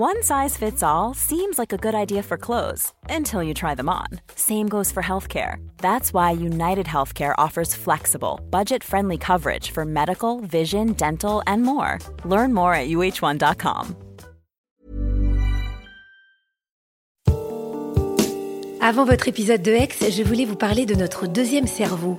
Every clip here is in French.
One size fits all seems like a good idea for clothes until you try them on. Same goes for healthcare. That's why United Healthcare offers flexible, budget friendly coverage for medical, vision, dental, and more. Learn more at uh1.com. Avant votre épisode de Hex, je voulais vous parler de notre deuxième cerveau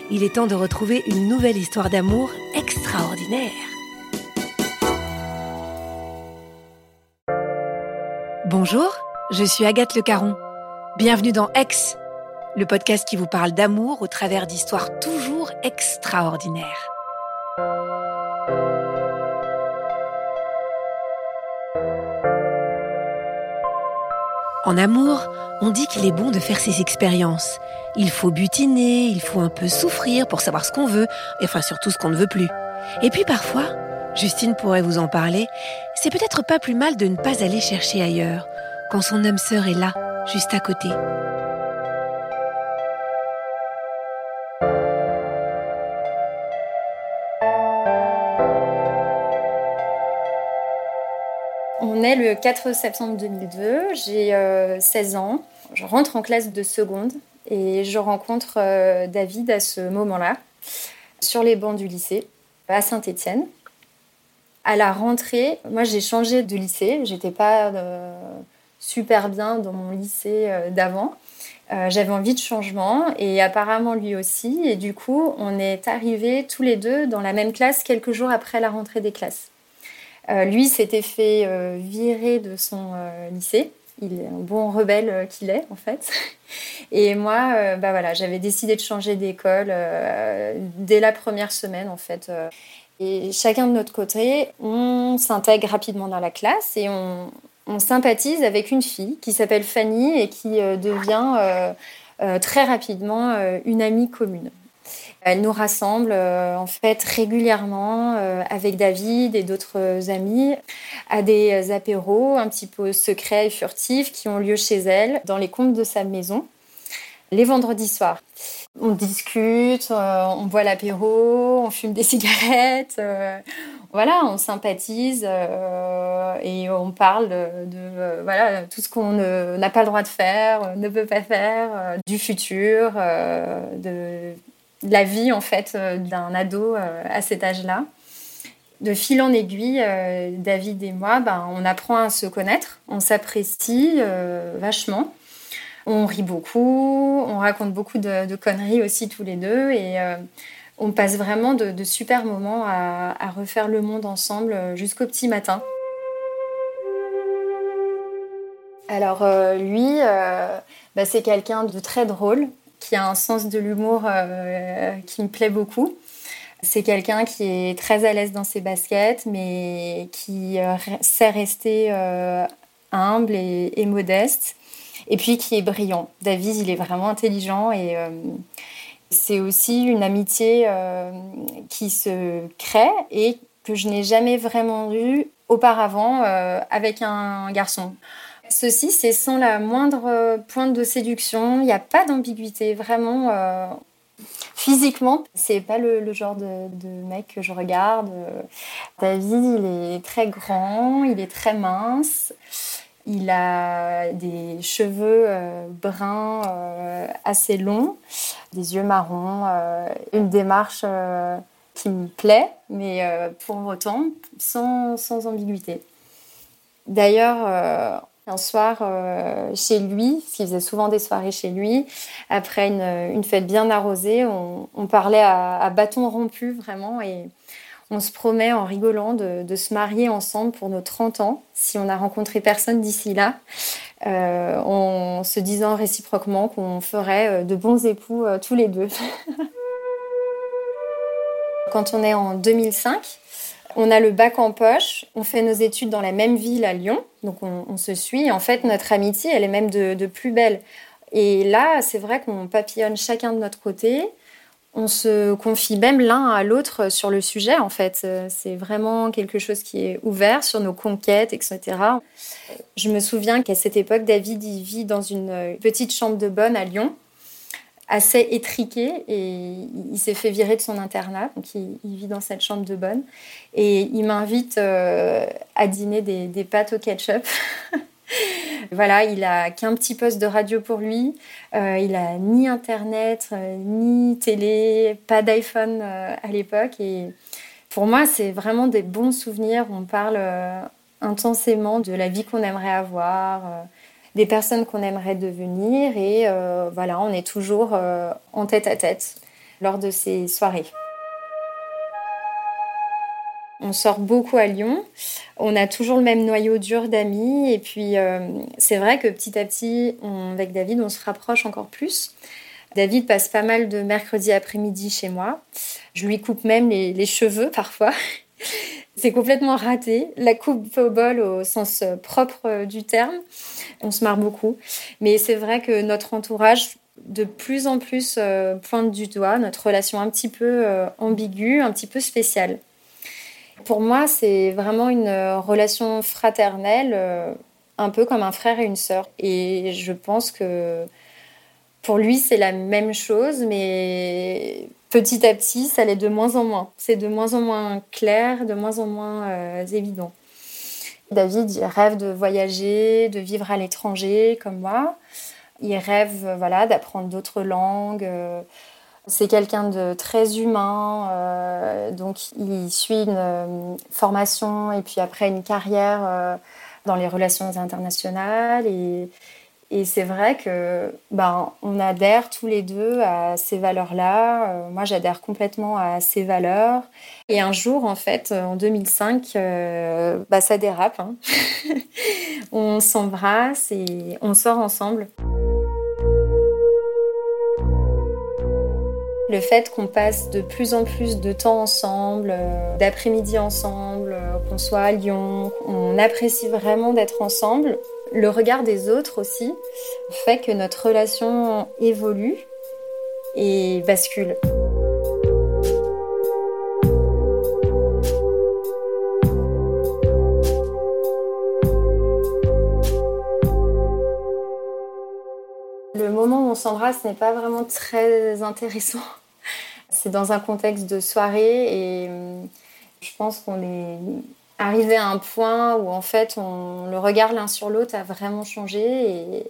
il est temps de retrouver une nouvelle histoire d'amour extraordinaire. Bonjour, je suis Agathe Le Caron. Bienvenue dans Ex, le podcast qui vous parle d'amour au travers d'histoires toujours extraordinaires. En amour, on dit qu'il est bon de faire ses expériences. Il faut butiner, il faut un peu souffrir pour savoir ce qu'on veut, et enfin surtout ce qu'on ne veut plus. Et puis parfois, Justine pourrait vous en parler, c'est peut-être pas plus mal de ne pas aller chercher ailleurs, quand son âme sœur est là, juste à côté. Est le 4 septembre 2002, j'ai 16 euh, ans, je rentre en classe de seconde et je rencontre euh, David à ce moment-là, sur les bancs du lycée, à Saint-Étienne. À la rentrée, moi j'ai changé de lycée, j'étais pas euh, super bien dans mon lycée d'avant. J'avais envie de changement et apparemment lui aussi. Et du coup, on est arrivés tous les deux dans la même classe quelques jours après la rentrée des classes. Euh, lui s'était fait euh, virer de son euh, lycée. Il est un bon rebelle qu'il est, en fait. Et moi, bah voilà, j'avais décidé de changer d'école dès la première semaine, en fait. Et chacun de notre côté, on s'intègre rapidement dans la classe et on, on sympathise avec une fille qui s'appelle Fanny et qui devient très rapidement une amie commune. Elle nous rassemble euh, en fait régulièrement euh, avec David et d'autres amis à des apéros un petit peu secrets et furtifs qui ont lieu chez elle dans les comptes de sa maison les vendredis soirs. On discute, euh, on boit l'apéro, on fume des cigarettes, voilà, on sympathise et on parle de, voilà tout ce qu'on n'a pas le droit de faire, ne peut pas faire, du futur, de la vie en fait euh, d'un ado euh, à cet âge-là. De fil en aiguille, euh, David et moi, ben, on apprend à se connaître, on s'apprécie vachement. On rit beaucoup, on raconte beaucoup de, conneries aussi tous les deux et on passe vraiment de, super moments à, refaire le monde ensemble jusqu'au petit matin. Alors lui, ben, c'est quelqu'un de très drôle, qui a un sens de l'humour euh, qui me plaît beaucoup. C'est quelqu'un qui est très à l'aise dans ses baskets, mais qui euh, sait rester euh, humble et, modeste. Et puis qui est brillant. David, il est vraiment intelligent et c'est aussi une amitié qui se crée et que je n'ai jamais vraiment eue auparavant avec un garçon. Ceci, c'est sans la moindre euh, pointe de séduction. Il n'y a pas d'ambiguïté. Vraiment, euh, physiquement, c'est pas le, genre de, mec que je regarde. David, il est très grand, il est très mince. Il a des cheveux euh, bruns assez longs, des yeux marrons, une démarche qui me plaît, mais pour autant sans ambiguïté. D'ailleurs, Un soir, euh, chez lui, parce qu'il faisait souvent des soirées chez lui, après une, fête bien arrosée, on, parlait à, bâton rompu vraiment et on se promet en rigolant de, se marier ensemble pour nos 30 ans, si on n'a rencontré personne d'ici là, euh, en se disant réciproquement qu'on ferait de bons époux tous les deux. Quand on est en 2005, on a le bac en poche, on fait nos études dans la même ville à Lyon, donc on, se suit. En fait, notre amitié, elle est même de, plus belle. Et là, c'est vrai qu'on papillonne chacun de notre côté. On se confie même l'un à l'autre sur le sujet, en fait. C'est vraiment quelque chose qui est ouvert sur nos conquêtes, etc. Je me souviens qu'à cette époque, David il vit dans une petite chambre de bonne à Lyon assez étriqué et il s'est fait virer de son internat, donc il, vit dans cette chambre de bonne. Et il m'invite euh, à dîner des, pâtes au ketchup. voilà, il a qu'un petit poste de radio pour lui. Euh, il a ni internet, euh, ni télé, pas d'iPhone à l'époque. Et pour moi, c'est vraiment des bons souvenirs. On parle intensément de la vie qu'on aimerait avoir des personnes qu'on aimerait devenir et euh, voilà, on est toujours euh, en tête à tête lors de ces soirées. On sort beaucoup à Lyon. On a toujours le même noyau dur d'amis. Et puis, euh, c'est vrai que petit à petit, avec David, on se rapproche encore plus. David passe pas mal de mercredi après-midi chez moi. Je lui coupe même les cheveux parfois. C'est complètement raté. La coupe au bol au sens propre du terme. On se marre beaucoup. Mais c'est vrai que notre entourage, de plus en plus, euh, pointe du doigt notre relation un petit peu euh, ambiguë, un petit peu spéciale. Pour moi, c'est vraiment une euh, relation fraternelle, un peu comme un frère et une sœur. Et je pense que pour lui, c'est la même chose, mais petit à petit, ça l'est de moins en moins. C'est de moins en moins clair, de moins en moins euh, évident. David, rêve de voyager, de vivre à l'étranger comme moi. Il rêve euh, voilà, d'apprendre d'autres langues. Euh. C'est quelqu'un de très humain, donc il suit une formation et puis après une carrière dans les relations internationales et et c'est vrai que ben, on adhère tous les deux à ces valeurs-là. Euh, moi, j'adhère complètement à ces valeurs. Et un jour, en fait, en 2005, euh, bah, ça dérape. Hein. on s'embrasse et on sort ensemble. Le fait qu'on passe de plus en plus de temps ensemble, euh, d'après-midi ensemble, qu'on soit à Lyon, on apprécie vraiment d'être ensemble. Le regard des autres aussi fait que notre relation évolue et bascule. Le moment où on s'embrasse n'est pas vraiment très intéressant. C'est dans un contexte de soirée et hum, je pense qu'on est arrivé à un point où en fait on, le regard l'un sur l'autre a vraiment changé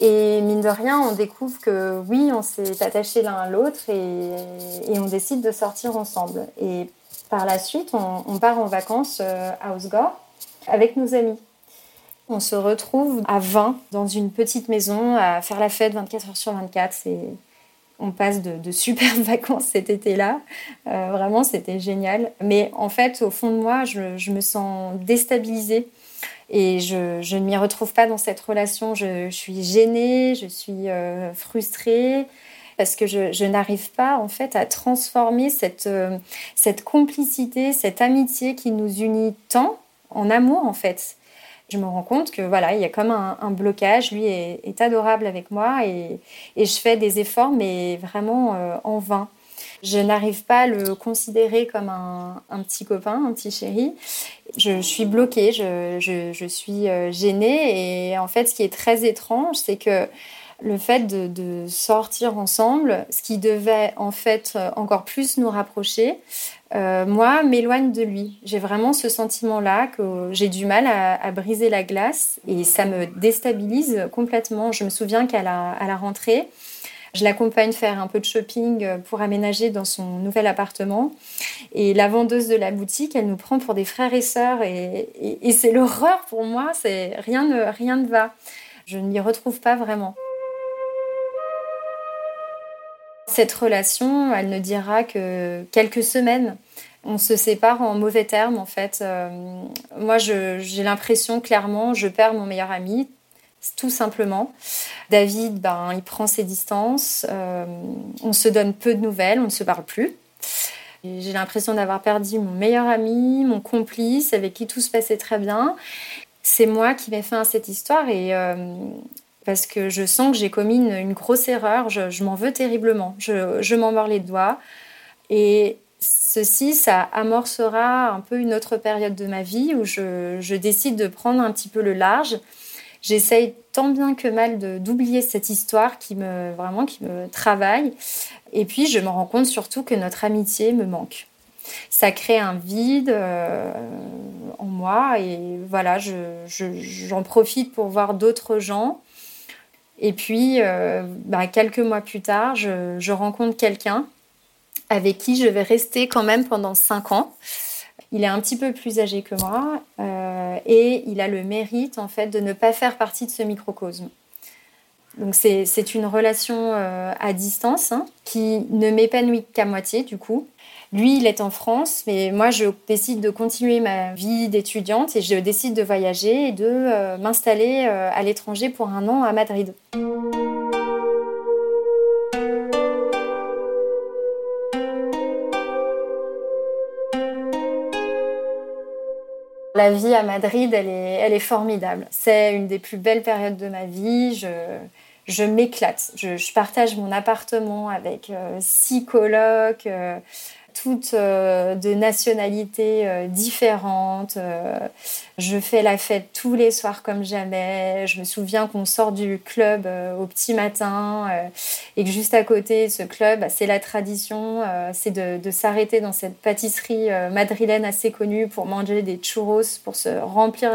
et, mine de rien on découvre que oui on s'est attaché l'un à l'autre et, on décide de sortir ensemble et par la suite on, part en vacances euh, à Osgore avec nos amis. On se retrouve à 20 dans une petite maison à faire la fête 24 heures sur 24. C'est on passe de, superbes vacances cet été-là. Euh, vraiment, c'était génial. Mais en fait, au fond de moi, je, me sens déstabilisée et je, ne m'y retrouve pas dans cette relation. Je, suis gênée, je suis euh, frustrée parce que je, n'arrive pas en fait à transformer cette, euh, cette complicité, cette amitié qui nous unit tant en amour en fait je me rends compte que voilà, il y a comme un, blocage. Lui est, adorable avec moi et, je fais des efforts, mais vraiment euh, en vain. Je n'arrive pas à le considérer comme un, petit copain, un petit chéri. Je, suis bloquée, je, suis euh, gênée. Et en fait, ce qui est très étrange, c'est que le fait de, sortir ensemble, ce qui devait en fait encore plus nous rapprocher, euh, moi, m'éloigne de lui. J'ai vraiment ce sentiment-là que j'ai du mal à, briser la glace et ça me déstabilise complètement. Je me souviens qu'à la rentrée, Je l'accompagne faire un peu de shopping pour aménager dans son nouvel appartement. Et la vendeuse de la boutique, elle nous prend pour des frères et sœurs. Et, et c'est l'horreur pour moi. C'est rien ne, rien ne va. Je ne m'y retrouve pas vraiment. Cette relation, elle ne dira que quelques semaines. On se sépare en mauvais termes, en fait. Euh, moi, j'ai l'impression, clairement, je perds mon meilleur ami, tout simplement. David, ben, il prend ses distances. Euh, on se donne peu de nouvelles, on ne se parle plus. J'ai l'impression d'avoir perdu mon meilleur ami, mon complice, avec qui tout se passait très bien. C'est moi qui mets fin à cette histoire et euh, parce que je sens que j'ai commis une, grosse erreur, je, m'en veux terriblement, je, je m'en mords les doigts. Et ceci, ça amorcera un peu une autre période de ma vie où je, décide de prendre un petit peu le large. J'essaye tant bien que mal d'oublier cette histoire qui me vraiment qui me travaille. Et puis je me rends compte surtout que notre amitié me manque. Ça crée un vide euh, en moi et voilà, j'en profite pour voir d'autres gens et puis, euh, bah, quelques mois plus tard, je, rencontre quelqu'un avec qui je vais rester quand même pendant cinq ans. Il est un petit peu plus âgé que moi euh, et il a le mérite en fait de ne pas faire partie de ce microcosme. Donc c'est une relation euh, à distance hein, qui ne m'épanouit qu'à moitié du coup. Lui, il est en France, mais moi, je décide de continuer ma vie d'étudiante et je décide de voyager et de euh, m'installer euh, à l'étranger pour un an à Madrid. La vie à Madrid, elle est, formidable. C'est une des plus belles périodes de ma vie. Je, je m'éclate. Je, partage mon appartement avec euh, six colocs toutes euh, de nationalités euh, différentes. Euh, je fais la fête tous les soirs comme jamais. Je me souviens qu'on sort du club au petit matin et que juste à côté, ce club, bah, c'est la tradition, c'est de, de s'arrêter dans cette pâtisserie madrilène assez connue pour manger des churros, pour se remplir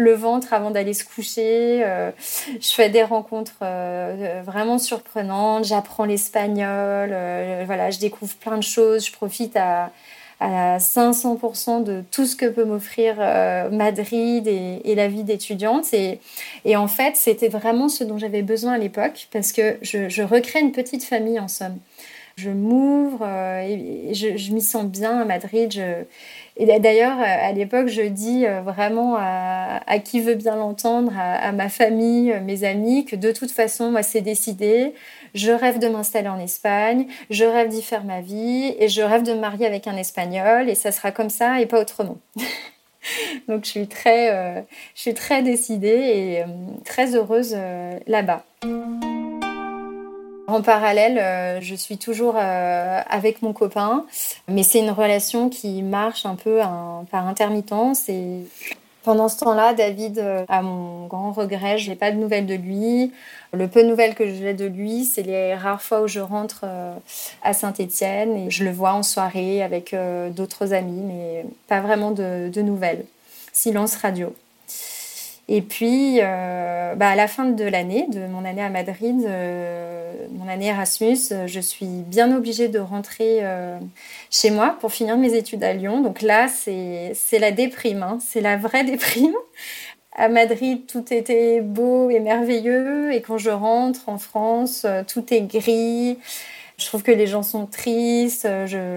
le ventre avant d'aller se coucher. Euh, je fais des rencontres euh, vraiment surprenantes. J'apprends l'espagnol. Euh, voilà, je découvre plein de choses. Je profite à, 500% de tout ce que peut m'offrir Madrid et, la vie d'étudiante. Et, en fait, c'était vraiment ce dont j'avais besoin à l'époque parce que je recrée une petite famille en somme je m'ouvre euh, et, je, m'y sens bien à Madrid. Et d'ailleurs, euh, à l'époque, je dis euh, vraiment à, qui veut bien l'entendre, à, ma famille, mes amis, que de toute façon, moi, c'est décidé. Je rêve de m'installer en Espagne, je rêve d'y faire ma vie et je rêve de me marier avec un Espagnol et ça sera comme ça et pas autrement. Donc, je suis très, je suis très décidée et très heureuse là-bas. En parallèle, euh, je suis toujours euh, avec mon copain, mais c'est une relation qui marche un peu par intermittence. Pendant ce temps-là, David, euh, à mon grand regret, je n'ai pas de nouvelles de lui. Le peu de nouvelles que j'ai de lui, c'est les rares fois où je rentre à Saint-Étienne et je le vois en soirée avec d'autres amis, mais pas vraiment de nouvelles. Silence radio. Et puis, euh, bah, à la fin de l'année, de mon année à Madrid, euh, mon année Erasmus, euh, je suis bien obligée de rentrer chez moi pour finir mes études à Lyon. Donc là, c'est la déprime, hein. c'est la vraie déprime. À Madrid, tout était beau et merveilleux. Et quand je rentre en France, tout est gris. Je trouve que les gens sont tristes.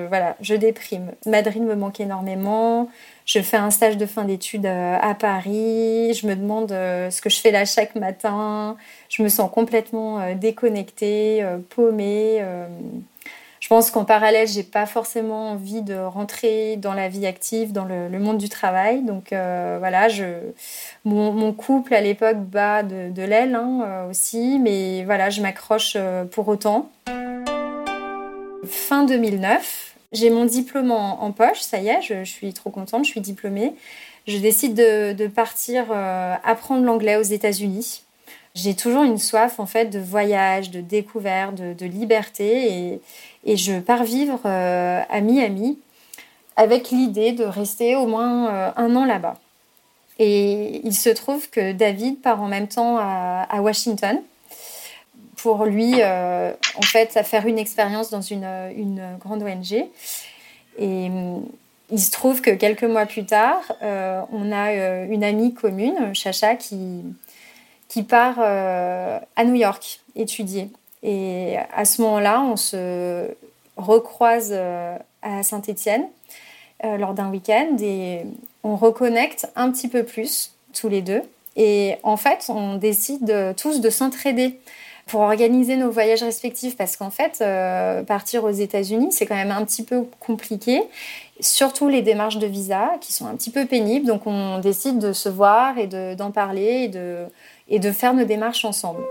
Voilà, je déprime. Madrid me manque énormément. Je fais un stage de fin d'études euh, à Paris. Je me demande euh, ce que je fais là chaque matin. Je me sens complètement euh, déconnectée, paumée. Je pense qu'en parallèle, j'ai pas forcément envie de rentrer dans la vie active, dans le, monde du travail. Donc voilà, mon, couple à l'époque bat de, l'aile hein, aussi, mais voilà, je m'accroche pour autant. Fin 2009, j'ai mon diplôme en, poche, ça y est, je, suis trop contente, je suis diplômée. Je décide de, partir euh, apprendre l'anglais aux États-Unis. J'ai toujours une soif en fait de voyage, de découverte, de, liberté et, je pars vivre euh, à Miami avec l'idée de rester au moins euh, un an là-bas. Et il se trouve que David part en même temps à Washington pour lui, en fait, à faire une expérience dans une, grande ONG. Et il se trouve que quelques mois plus tard, on a une amie commune, Chacha, qui, qui part à New York étudier. Et à ce moment-là, on se recroise à Saint-Étienne lors d'un week-end et on reconnecte un petit peu plus tous les deux. Et en fait, on décide tous de s'entraider pour organiser nos voyages respectifs parce qu'en fait, euh, partir aux États-Unis, c'est quand même un petit peu compliqué, surtout les démarches de visa qui sont un petit peu pénibles. Donc, on décide de se voir et d'en parler et de, et de faire nos démarches ensemble.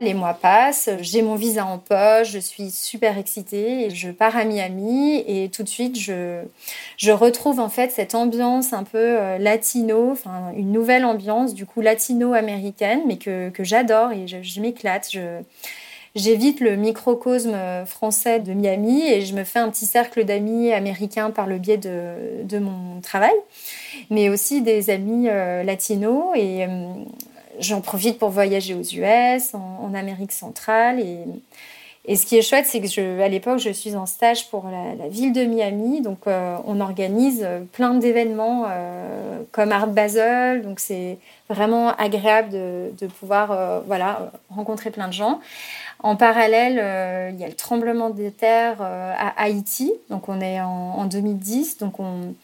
Les mois passent, j'ai mon visa en poche, je suis super excitée et je pars à Miami et tout de suite je, je retrouve en fait cette ambiance un peu euh, latino, enfin une nouvelle ambiance du coup latino-américaine mais que, que j'adore et je, m'éclate. Je, J'évite le microcosme français de Miami et je me fais un petit cercle d'amis américains par le biais de, de, mon travail, mais aussi des amis euh, latinos. Et euh, j'en profite pour voyager aux US, en, Amérique centrale. Et, et, ce qui est chouette, c'est que je, à l'époque, je suis en stage pour la, ville de Miami. Donc, euh, on organise plein d'événements euh, comme Art Basel. Donc, c'est vraiment agréable de, de pouvoir euh, voilà, rencontrer plein de gens. En parallèle, il y a le tremblement de terre à Haïti. Donc, on est en, en 2010. Donc, on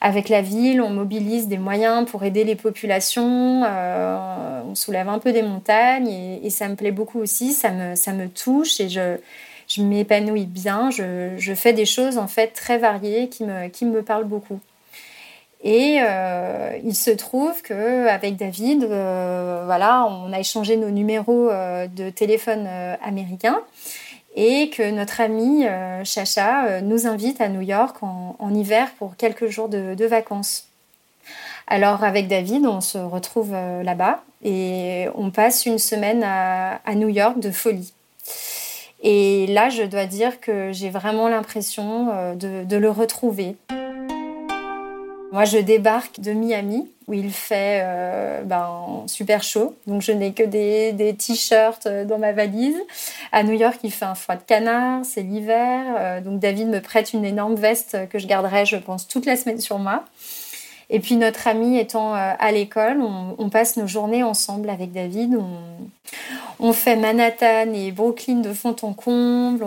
avec la ville, on mobilise des moyens pour aider les populations, euh, on soulève un peu des montagnes et, ça me plaît beaucoup aussi, ça me, ça me touche et je, je m'épanouis bien, je, je, fais des choses en fait très variées qui me, qui me parlent beaucoup. Et euh, il se trouve que avec David, euh, voilà, on a échangé nos numéros de téléphone américains et que notre ami euh, Chacha euh, nous invite à New York en, hiver pour quelques jours de, vacances. Alors avec David, on se retrouve euh, là-bas et on passe une semaine à, New York de folie. Et là, je dois dire que j'ai vraiment l'impression de, le retrouver. Moi, je débarque de Miami où il fait euh, ben, super chaud. Donc, je n'ai que des, t-shirts euh, dans ma valise. À New York, il fait un froid de canard, c'est l'hiver. Euh, donc, David me prête une énorme veste que je garderai, je pense, toute la semaine sur moi. Et puis, notre ami étant à l'école, on, passe nos journées ensemble avec David. On, fait Manhattan et Brooklyn de fond en comble.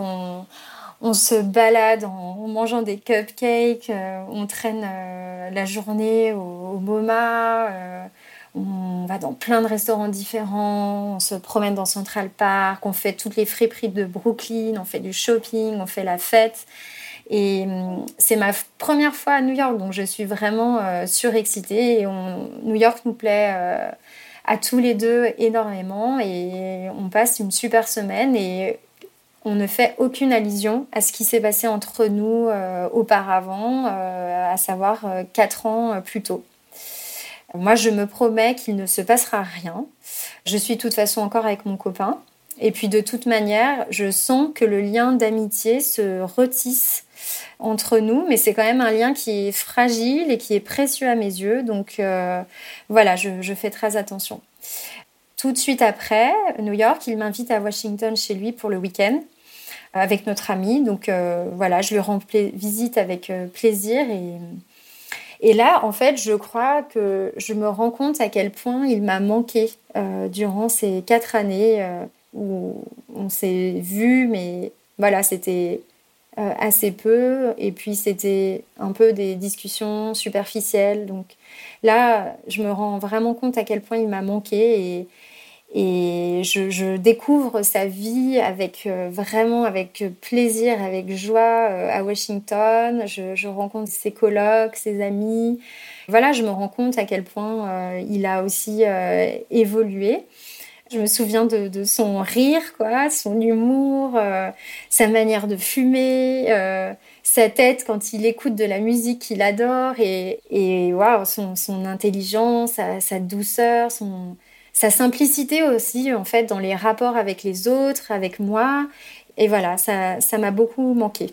On se balade en, mangeant des cupcakes, euh, on traîne euh, la journée au, MoMA, euh, on va dans plein de restaurants différents, on se promène dans Central Park, on fait toutes les friperies de Brooklyn, on fait du shopping, on fait la fête. Et c'est ma première fois à New York, donc je suis vraiment surexcitée. New York nous plaît à tous les deux énormément et on passe une super semaine. On ne fait aucune allusion à ce qui s'est passé entre nous euh, auparavant, euh, à savoir euh, quatre ans plus tôt. Moi, je me promets qu'il ne se passera rien. Je suis de toute façon encore avec mon copain. Et puis de toute manière, je sens que le lien d'amitié se retisse entre nous, mais c'est quand même un lien qui est fragile et qui est précieux à mes yeux. Donc voilà, je fais très attention. Tout de suite après, New York, il m'invite à Washington chez lui pour le week-end avec notre ami. Donc euh, voilà, je lui rends visite avec euh, plaisir. Et, et là, en fait, je crois que je me rends compte à quel point il m'a manqué euh, durant ces quatre années où on s'est vu, mais voilà, c'était assez peu. Et puis, c'était un peu des discussions superficielles. Donc là, je me rends vraiment compte à quel point il m'a manqué. Et, et je, découvre sa vie avec euh, vraiment avec plaisir, avec joie euh, à Washington. Je, rencontre ses colocs, ses amis. Voilà, je me rends compte à quel point euh, il a aussi évolué. Je me souviens de, son rire, quoi, son humour, sa manière de fumer, sa tête quand il écoute de la musique qu'il adore et, et son, intelligence, sa, sa douceur, son, sa simplicité aussi, en fait, dans les rapports avec les autres, avec moi. Et voilà, ça, ça m'a beaucoup manqué.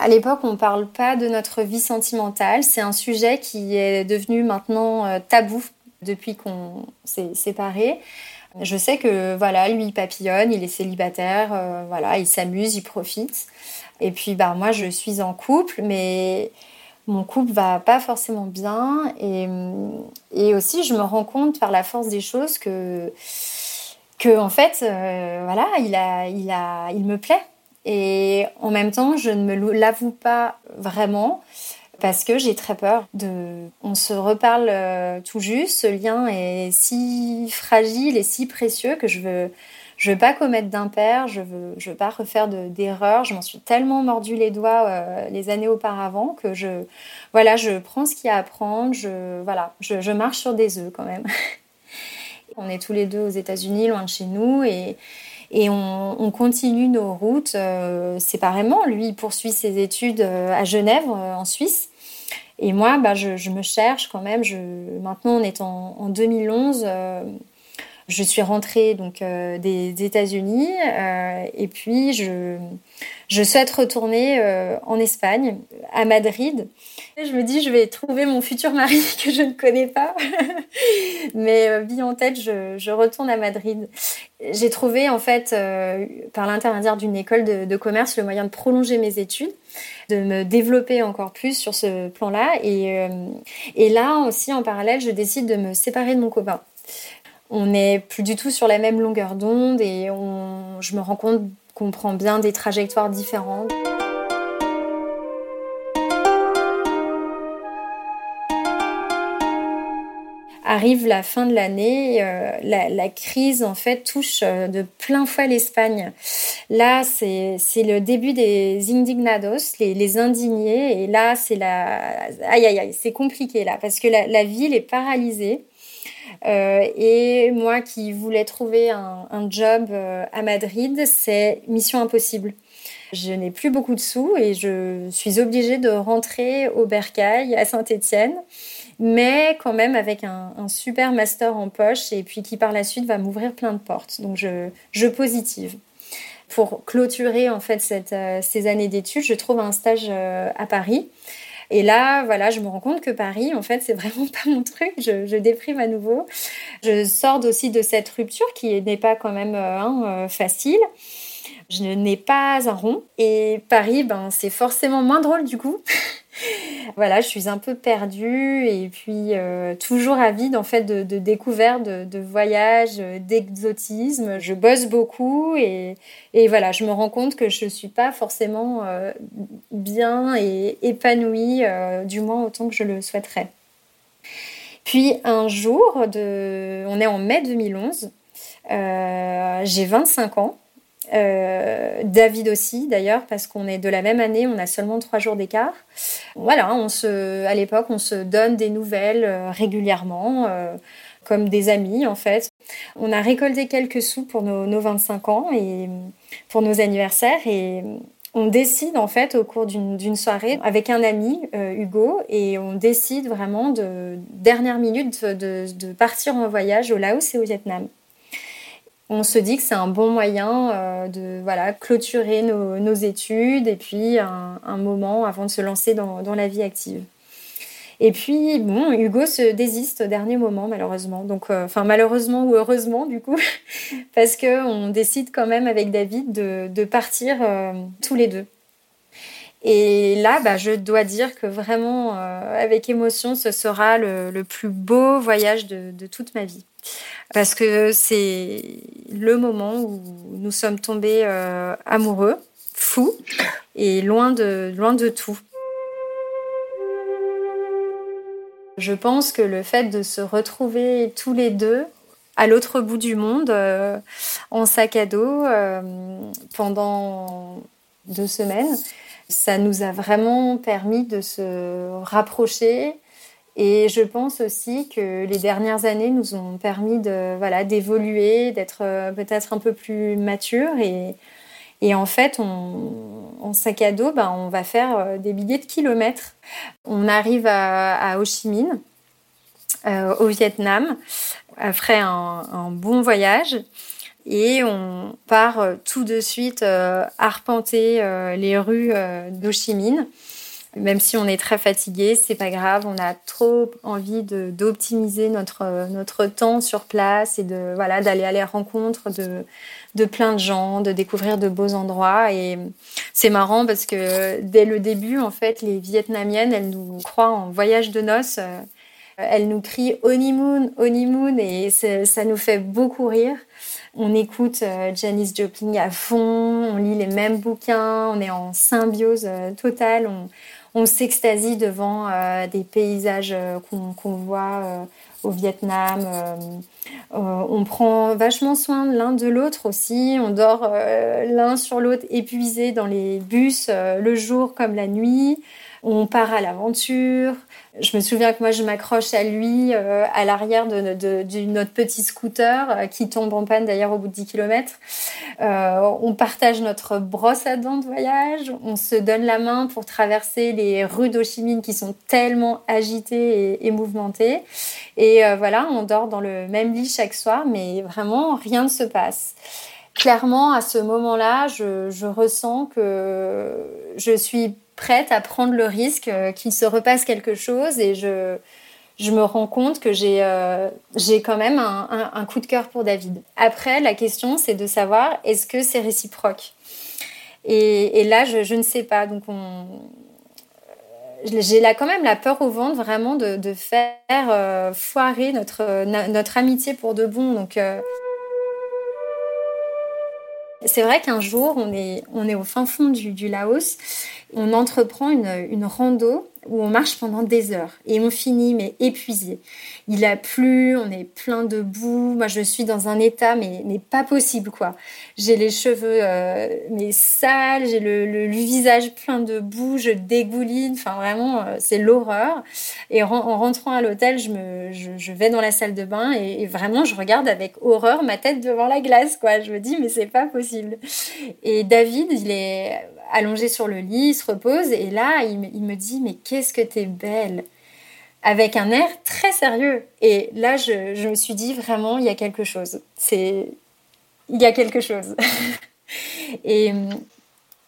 À l'époque, on ne parle pas de notre vie sentimentale. C'est un sujet qui est devenu maintenant euh, tabou depuis qu'on s'est séparés. Je sais que voilà, lui il papillonne, il est célibataire, euh, voilà, il s'amuse, il profite. Et puis bah moi je suis en couple, mais mon couple va pas forcément bien et, et aussi je me rends compte par la force des choses que que en fait euh, voilà il a il a il me plaît. Et en même temps je ne me l'avoue pas vraiment parce que j'ai très peur de on se reparle euh, tout juste ce lien est si fragile et si précieux que je veux je veux pas commettre d'impair, je veux, je veux pas refaire d'erreurs. je m'en suis tellement mordu les doigts euh, les années auparavant que je, voilà, je prends ce qu'il y a à prendre. Je, voilà, je, marche sur des œufs quand même. on est tous les deux aux États-Unis, loin de chez nous, et, on, on continue nos routes euh, séparément. Lui, il poursuit ses études euh, à Genève, en Suisse. Et moi, bah, je, me cherche quand même. Je, maintenant, on est en 2011. Je suis rentrée donc euh, des États-Unis euh, et puis je, souhaite retourner euh, en Espagne, à Madrid. Je me dis, je vais trouver mon futur mari que je ne connais pas. Mais vie en tête, je, retourne à Madrid. J'ai trouvé, en fait, par l'intermédiaire d'une école de, commerce, le moyen de prolonger mes études, de me développer encore plus sur ce plan-là. Et, et là aussi, en parallèle, je décide de me séparer de mon copain on n'est plus du tout sur la même longueur d'onde et je me rends compte qu'on prend bien des trajectoires différentes. Arrive la fin de l'année, euh, la, crise en fait touche euh, de plein fouet l'Espagne. Là, c'est le début des indignados, les, indignés, et là, c'est la, aïe aïe c'est compliqué là parce que la ville est paralysée. Euh, et moi qui voulais trouver un, job euh, à Madrid, c'est mission impossible. Je n'ai plus beaucoup de sous et je suis obligée de rentrer au Bercail à Saint-Étienne, mais quand même avec un, super master en poche et puis qui par la suite va m'ouvrir plein de portes. Donc je, je positive. Pour clôturer en fait euh, ces années d'études, je trouve un stage à Paris et là, voilà, je me rends compte que Paris, en fait, c'est vraiment pas mon truc. Je, déprime à nouveau. Je sors aussi de cette rupture qui n'est pas quand même euh, hein, euh, facile. Je n'ai pas un rond. Et Paris, ben, c'est forcément moins drôle du coup. voilà, je suis un peu perdue et puis euh, toujours avide en fait de, découvertes, de, voyages, d'exotisme. Je bosse beaucoup et, voilà, je me rends compte que je ne suis pas forcément euh, bien et épanouie, euh, du moins autant que je le souhaiterais. Puis un jour, on est en mai 2011, j'ai 25 ans. Euh, David aussi, d'ailleurs, parce qu'on est de la même année, on a seulement trois jours d'écart. Voilà, on se, à l'époque, on se donne des nouvelles euh, régulièrement, euh, comme des amis en fait. On a récolté quelques sous pour nos, nos 25 ans et pour nos anniversaires et on décide en fait au cours d'une soirée avec un ami, Hugo, et on décide vraiment de dernière minute de, de partir en voyage au Laos et au Vietnam on se dit que c'est un bon moyen euh, de voilà, clôturer nos, études et puis un, moment avant de se lancer dans, la vie active. Et puis, bon, Hugo se désiste au dernier moment, malheureusement. Donc, euh, enfin, malheureusement ou heureusement, du coup, parce qu'on décide quand même avec David de, partir euh, tous les deux. Et là, bah, je dois dire que vraiment, avec émotion, ce sera le, plus beau voyage de toute ma vie parce que c'est le moment où nous sommes tombés euh, amoureux, fous et loin de, loin de tout. Je pense que le fait de se retrouver tous les deux à l'autre bout du monde, euh, en sac à dos, euh, pendant deux semaines, ça nous a vraiment permis de se rapprocher, et je pense aussi que les dernières années nous ont permis de voilà d'évoluer, d'être euh, peut-être un peu plus mature et, et en fait, on, en sac à dos, ben, on va faire euh, des milliers de kilomètres. On arrive à, Ho Chi Minh, euh, au Vietnam, après un, bon voyage. Et on part tout de suite arpenter les rues d'Ho Même si on est très fatigué, c'est pas grave. On a trop envie d'optimiser notre notre temps sur place et de voilà d'aller à la rencontre de de plein de gens, de découvrir de beaux endroits. Et c'est marrant parce que dès le début, en fait, les Vietnamiennes, elles nous croient en voyage de noces. Elles nous crient honeymoon, honeymoon, et ça nous fait beaucoup rire. On écoute euh, Janice Joplin à fond, on lit les mêmes bouquins, on est en symbiose euh, totale, on, on s'extasie devant euh, des paysages qu'on voit au Vietnam. on prend vachement soin l'un de l'autre aussi. On dort l'un sur l'autre épuisé dans les bus le jour comme la nuit. On part à l'aventure. Je me souviens que moi, je m'accroche à lui euh, à l'arrière de, notre petit scooter euh, qui tombe en panne d'ailleurs au bout de 10 km. Euh, on partage notre brosse à dents de voyage. On se donne la main pour traverser les rues d'Ho Chi Minh qui sont tellement agitées et, mouvementées. Et voilà, on dort dans le même lit chaque soir, mais vraiment, rien ne se passe clairement, à ce moment-là, je, ressens que je suis prête à prendre le risque euh, qu'il se repasse quelque chose et je, je me rends compte que j'ai euh, quand même un, un, coup de cœur pour David. Après, la question, c'est de savoir est-ce que c'est réciproque? Et, et, là, je, je, ne sais pas. Donc, on... j'ai quand même la peur au ventre vraiment de, de faire euh, foirer notre, notre amitié pour de bon. Donc, c'est vrai qu'un jour, on est, on est au fin fond du, Laos, on entreprend une, une rando où on marche pendant des heures et on finit mais épuisé. Il a plu, on est plein de boue. Moi, je suis dans un état mais, mais pas possible quoi. J'ai les cheveux euh, mais sales, j'ai le, le, visage plein de boue, je dégouline. Enfin vraiment, euh, c'est l'horreur. Et en, rentrant à l'hôtel, je me, je, vais dans la salle de bain et, et, vraiment je regarde avec horreur ma tête devant la glace quoi. Je me dis mais c'est pas possible. Et David, il est allongé sur le lit, se repose et là il il me dit mais qu'est-ce que t'es belle avec un air très sérieux. Et là, je, je, me suis dit vraiment, il y a quelque chose. C'est, il y a quelque chose. et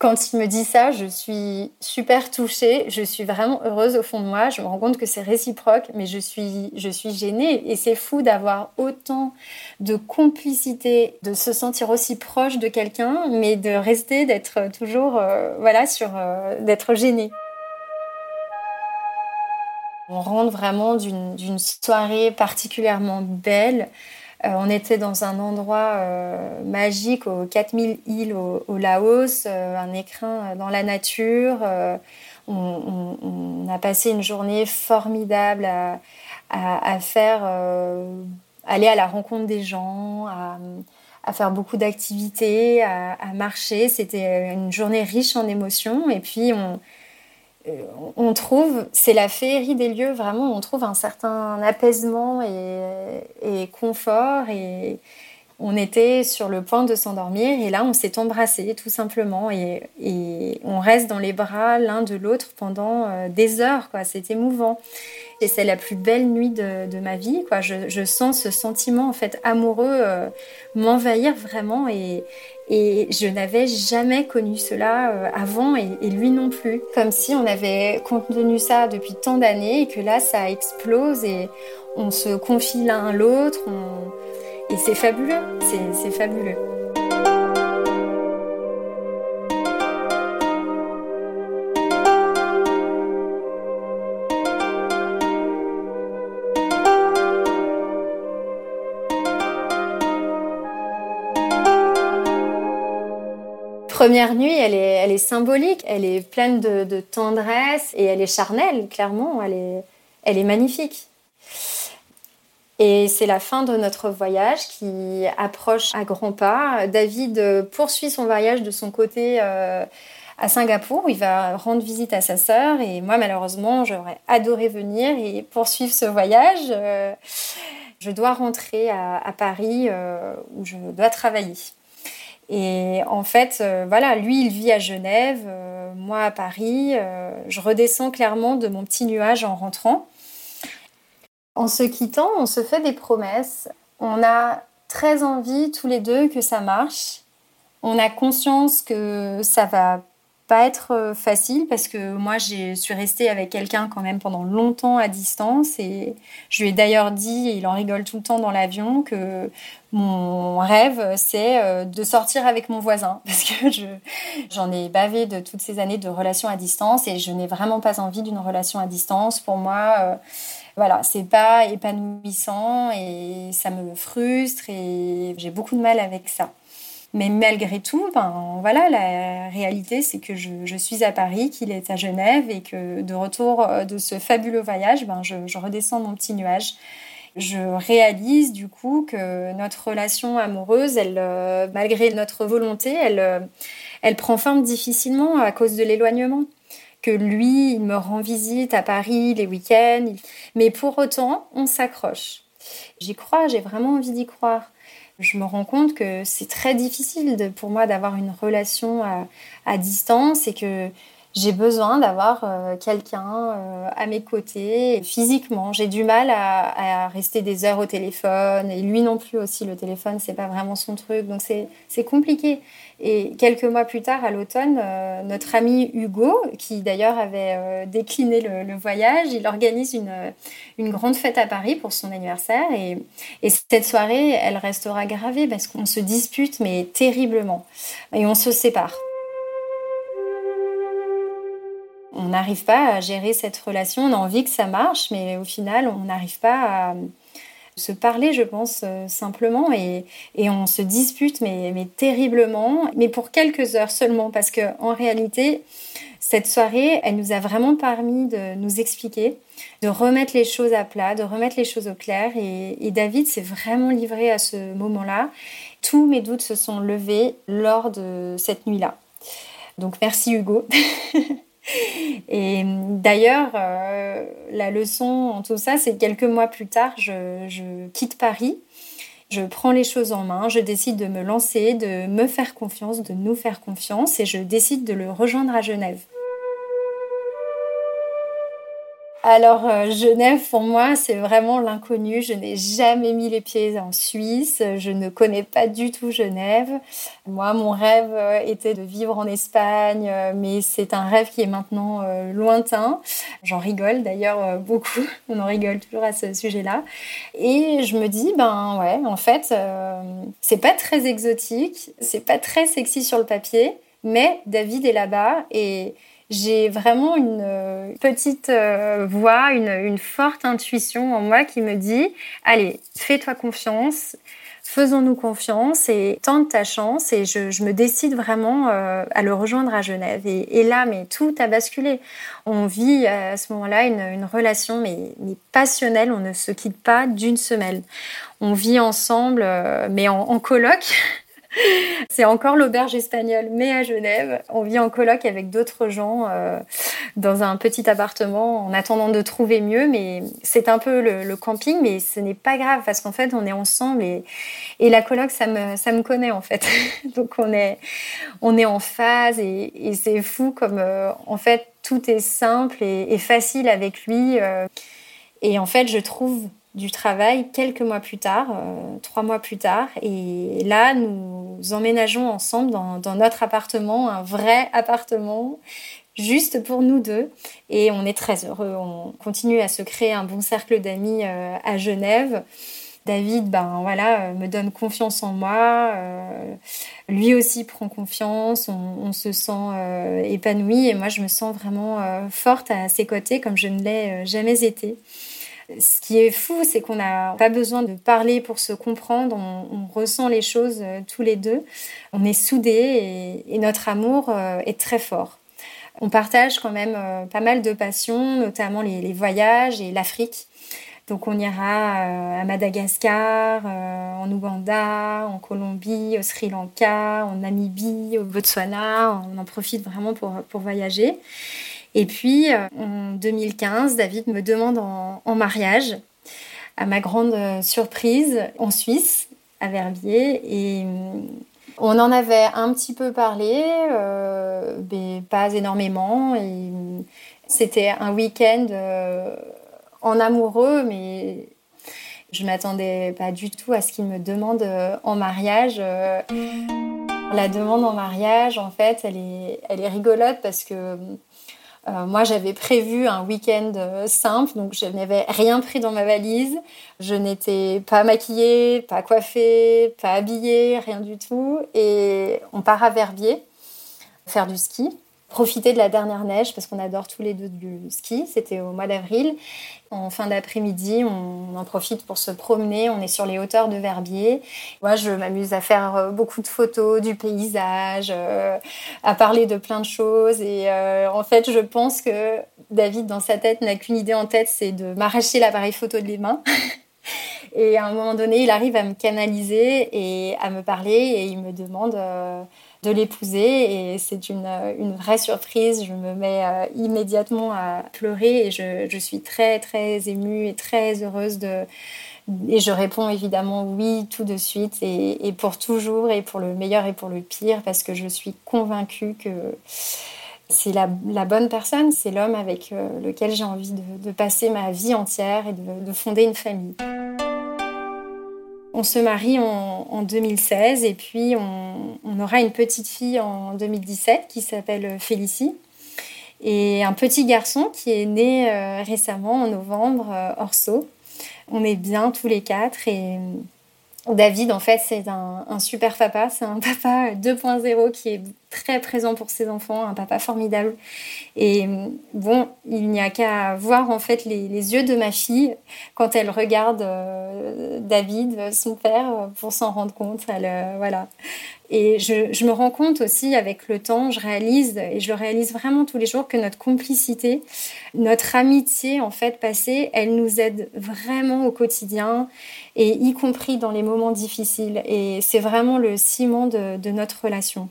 quand il me dit ça, je suis super touchée. Je suis vraiment heureuse au fond de moi. Je me rends compte que c'est réciproque, mais je suis, gênée. Et c'est fou d'avoir autant de complicité, de se sentir aussi proche de quelqu'un, mais de rester, d'être toujours, euh, voilà, sur, euh, d'être gênée. On rentre vraiment d'une soirée particulièrement belle. Euh, on était dans un endroit euh, magique aux 4000 îles au, Laos, euh, un écrin dans la nature. On, a passé une journée formidable à, faire, aller à la rencontre des gens, à, faire beaucoup d'activités, à, à, marcher. C'était une journée riche en émotions. Et puis, on, on trouve, c'est la féerie des lieux, vraiment, on trouve un certain apaisement et, confort. Et on était sur le point de s'endormir et là, on s'est embrassé tout simplement et, on reste dans les bras l'un de l'autre pendant euh, des heures. Quoi. C'est émouvant. Et c'est la plus belle nuit de, ma vie. Quoi. Je, sens ce sentiment en fait amoureux euh, m'envahir vraiment et, je n'avais jamais connu cela euh, avant et, lui non plus. Comme si on avait contenu ça depuis tant d'années et que là ça explose et on se confie l'un à l'autre. Et c'est fabuleux, c'est fabuleux. Première nuit, elle est, elle est symbolique, elle est pleine de, tendresse et elle est charnelle, clairement, elle est, elle est magnifique. Et c'est la fin de notre voyage qui approche à grands pas. David poursuit son voyage de son côté euh, à Singapour où il va rendre visite à sa sœur. Et moi, malheureusement, j'aurais adoré venir et poursuivre ce voyage. Euh, je dois rentrer à, Paris euh, où je dois travailler. Et en fait, euh, voilà, lui, il vit à Genève, euh, moi à Paris. Euh, je redescends clairement de mon petit nuage en rentrant. En se quittant, on se fait des promesses. On a très envie tous les deux que ça marche. On a conscience que ça va pas être euh, facile parce que moi, je suis restée avec quelqu'un quand même pendant longtemps à distance et je lui ai d'ailleurs dit, et il en rigole tout le temps dans l'avion, que mon rêve, c'est euh, de sortir avec mon voisin parce que je, j'en ai bavé de toutes ces années de relations à distance et je n'ai vraiment pas envie d'une relation à distance. Pour moi, euh, voilà, c'est pas épanouissant et ça me frustre et j'ai beaucoup de mal avec ça. Mais malgré tout, ben, voilà, la réalité, c'est que je, suis à Paris, qu'il est à Genève et que de retour euh, de ce fabuleux voyage, ben, je, redescends mon petit nuage. Je réalise du coup que notre relation amoureuse, elle, euh, malgré notre volonté, elle, euh, elle prend forme difficilement à cause de l'éloignement. Que lui, il me rend visite à Paris les week-ends, mais pour autant, on s'accroche. J'y crois, j'ai vraiment envie d'y croire. Je me rends compte que c'est très difficile pour moi d'avoir une relation à, distance et que j'ai besoin d'avoir euh, quelqu'un euh, à mes côtés physiquement. J'ai du mal à, rester des heures au téléphone et lui non plus aussi. Le téléphone, c'est pas vraiment son truc, donc c'est compliqué. Et quelques mois plus tard, à l'automne, euh, notre ami Hugo, qui d'ailleurs avait décliné le, voyage, il organise une, une grande fête à Paris pour son anniversaire. Et, et cette soirée, elle restera gravée parce qu'on se dispute, mais terriblement. Et on se sépare n'arrive pas à gérer cette relation. On a envie que ça marche, mais au final, on n'arrive pas à se parler, je pense, euh, simplement. Et, on se dispute, mais, terriblement, mais pour quelques heures seulement, parce qu'en réalité, cette soirée, elle nous a vraiment permis de nous expliquer, de remettre les choses à plat, de remettre les choses au clair. Et, et David s'est vraiment livré à ce moment-là. Tous mes doutes se sont levés lors de cette nuit-là. Donc merci Hugo. Et d'ailleurs, euh, la leçon en tout ça, c'est quelques mois plus tard, je, quitte Paris, je prends les choses en main, je décide de me lancer, de me faire confiance, de nous faire confiance, et je décide de le rejoindre à Genève. Alors, euh, Genève, pour moi, c'est vraiment l'inconnu. Je n'ai jamais mis les pieds en Suisse. Je ne connais pas du tout Genève. Moi, mon rêve euh, était de vivre en Espagne, euh, mais c'est un rêve qui est maintenant lointain. J'en rigole d'ailleurs beaucoup. On en rigole toujours à ce sujet-là. Et je me dis, ben ouais, en fait, c'est pas très exotique, c'est pas très sexy sur le papier, mais David est là-bas et j'ai vraiment une euh, petite euh, voix, une, forte intuition en moi qui me dit allez, fais-toi confiance, faisons-nous confiance et tente ta chance. Et je, me décide vraiment euh, à le rejoindre à Genève. Et, là, mais tout a basculé. On vit à ce moment-là une, relation mais, passionnelle. On ne se quitte pas d'une semaine. On vit ensemble, mais en, en coloc. C'est encore l'auberge espagnole, mais à Genève. On vit en coloc avec d'autres gens euh, dans un petit appartement en attendant de trouver mieux. Mais c'est un peu le, camping, mais ce n'est pas grave parce qu'en fait, on est ensemble et, et la coloc, ça me, ça me connaît en fait. Donc on est, on est en phase et, c'est fou comme euh, en fait tout est simple et, facile avec lui. Euh. et en fait, je trouve du travail quelques mois plus tard, euh, trois mois plus tard. Et là, nous emménageons ensemble dans, notre appartement, un vrai appartement, juste pour nous deux. Et on est très heureux. On continue à se créer un bon cercle d'amis euh, à Genève. David, ben voilà, euh, me donne confiance en moi. lui aussi prend confiance. On, se sent épanoui et moi, je me sens vraiment forte à ses côtés, comme je ne l'ai jamais été. Ce qui est fou, c'est qu'on n'a pas besoin de parler pour se comprendre. On, ressent les choses euh, tous les deux. On est soudés et, notre amour euh, est très fort. On partage quand même euh, pas mal de passions, notamment les, voyages et l'Afrique. Donc on ira à Madagascar, en Ouganda, en Colombie, au Sri Lanka, en Namibie, au Botswana. On en profite vraiment pour, pour voyager. Et puis, euh, en 2015, David me demande en, mariage, à ma grande euh, surprise, en Suisse, à Verbier. Et euh, on en avait un petit peu parlé, mais pas énormément. C'était un week-end en amoureux, mais je m'attendais pas du tout à ce qu'il me demande en mariage. La demande en mariage, en fait, elle est, elle est rigolote parce que euh, moi, j'avais prévu un week-end euh, simple, donc je n'avais rien pris dans ma valise. Je n'étais pas maquillée, pas coiffée, pas habillée, rien du tout. Et on part à Verbier faire du ski profiter de la dernière neige parce qu'on adore tous les deux du ski. C'était au mois d'avril. En fin d'après-midi, on en profite pour se promener. On est sur les hauteurs de Verbier. Moi, je m'amuse à faire euh, beaucoup de photos du paysage, euh, à parler de plein de choses. Et euh, en fait, je pense que David, dans sa tête, n'a qu'une idée en tête, c'est de m'arracher l'appareil photo de les mains. et à un moment donné, il arrive à me canaliser et à me parler et il me demande de l'épouser et c'est une, une, vraie surprise. Je me mets euh, immédiatement à pleurer et je, je, suis très très émue et très heureuse de... Et je réponds évidemment oui tout de suite et, et pour toujours et pour le meilleur et pour le pire parce que je suis convaincue que c'est la, la, bonne personne, c'est l'homme avec euh, lequel j'ai envie de, passer ma vie entière et de fonder une famille. On se marie en, 2016 et puis on, aura une petite fille en 2017 qui s'appelle Félicie et un petit garçon qui est né euh, récemment en novembre, euh, Orso. On est bien tous les quatre et David, en fait, c'est un, super papa. C'est un papa 2.0 qui est très présent pour ses enfants, un papa formidable. Et bon, il n'y a qu'à voir en fait les, yeux de ma fille quand elle regarde euh, David, son père, pour s'en rendre compte. Euh, voilà. Et je, me rends compte aussi avec le temps, je réalise, et je le réalise vraiment tous les jours, que notre complicité, notre amitié en fait passée, elle nous aide vraiment au quotidien, et y compris dans les moments difficiles. Et c'est vraiment le ciment de, notre relation.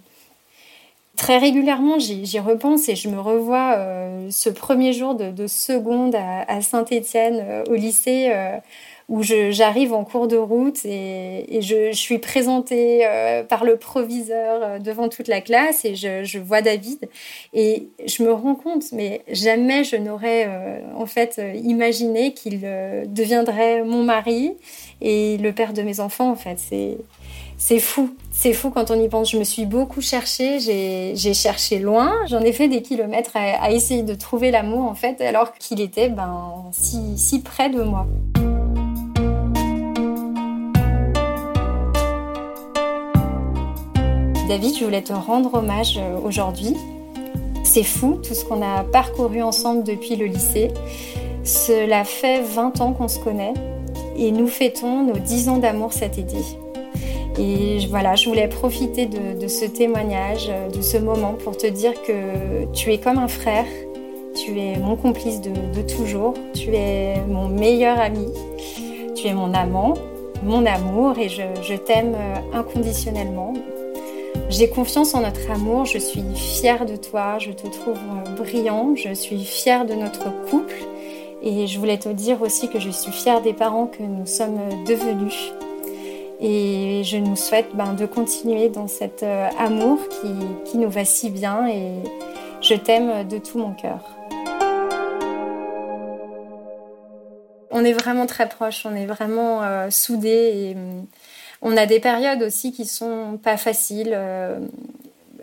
Très régulièrement, j'y repense et je me revois euh, ce premier jour de, seconde à, Saint-Étienne, euh, au lycée. Euh, où j'arrive en cours de route et, je, suis présentée euh, par le proviseur euh, devant toute la classe et je, vois David et je me rends compte, mais jamais je n'aurais euh, en fait imaginé qu'il deviendrait mon mari et le père de mes enfants. En fait, c'est c'est fou, c'est fou quand on y pense. Je me suis beaucoup cherchée, j'ai cherché loin, j'en ai fait des kilomètres à, essayer de trouver l'amour en fait, alors qu'il était ben si, si près de moi. David, je voulais te rendre hommage euh, aujourd'hui. C'est fou tout ce qu'on a parcouru ensemble depuis le lycée. Cela fait 20 ans qu'on se connaît et nous fêtons nos 10 ans d'amour cet été. Et voilà, je voulais profiter de, ce témoignage, euh, de ce moment pour te dire que tu es comme un frère, tu es mon complice de, toujours, tu es mon meilleur ami, tu es mon amant, mon amour et je, t'aime euh, inconditionnellement. J'ai confiance en notre amour, je suis fière de toi, je te trouve euh, brillant, je suis fière de notre couple et je voulais te dire aussi que je suis fière des parents que nous sommes devenus. Et je nous souhaite ben, de continuer dans cet euh, amour qui, nous va si bien et je t'aime de tout mon cœur. On est vraiment très proches, on est vraiment euh, soudés et hum, on a des périodes aussi qui sont pas faciles, euh,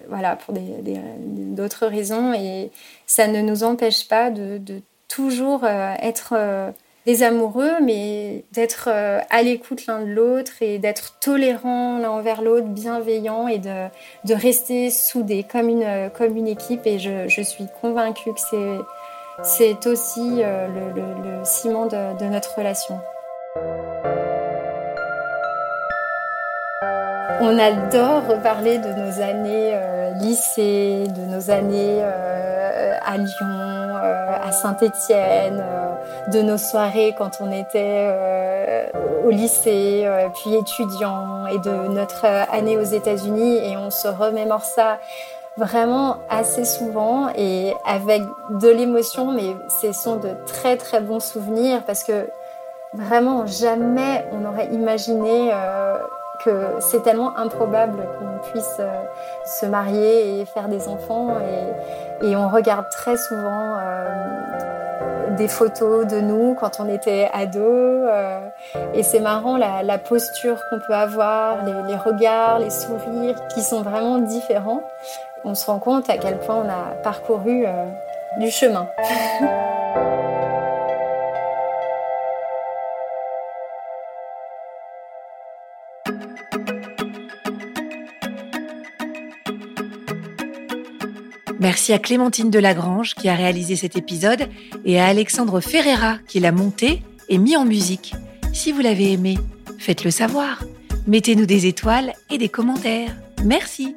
voilà, pour d'autres raisons, et ça ne nous empêche pas de, toujours euh, être euh, des amoureux, mais d'être à l'écoute l'un de l'autre et d'être tolérant l'un envers l'autre, bienveillant et de, rester soudés comme une, comme une équipe. Et je, suis convaincue que c'est, aussi le, ciment de notre relation. On adore reparler de nos années euh, lycée, de nos années euh, à Lyon, euh, à Saint-Étienne, de nos soirées quand on était au lycée, puis étudiant, et de notre année aux États-Unis. Et on se remémore ça vraiment assez souvent et avec de l'émotion, mais ce sont de très très bons souvenirs parce que vraiment jamais on aurait imaginé c'est tellement improbable qu'on puisse euh, se marier et faire des enfants. Et, on regarde très souvent euh, des photos de nous quand on était ados. et c'est marrant la, posture qu'on peut avoir, les, regards, les sourires qui sont vraiment différents. On se rend compte à quel point on a parcouru du chemin. Merci à Clémentine Delagrange qui a réalisé cet épisode et à Alexandre Ferreira qui l'a monté et mis en musique. Si vous l'avez aimé, faites-le savoir. Mettez-nous des étoiles et des commentaires. Merci.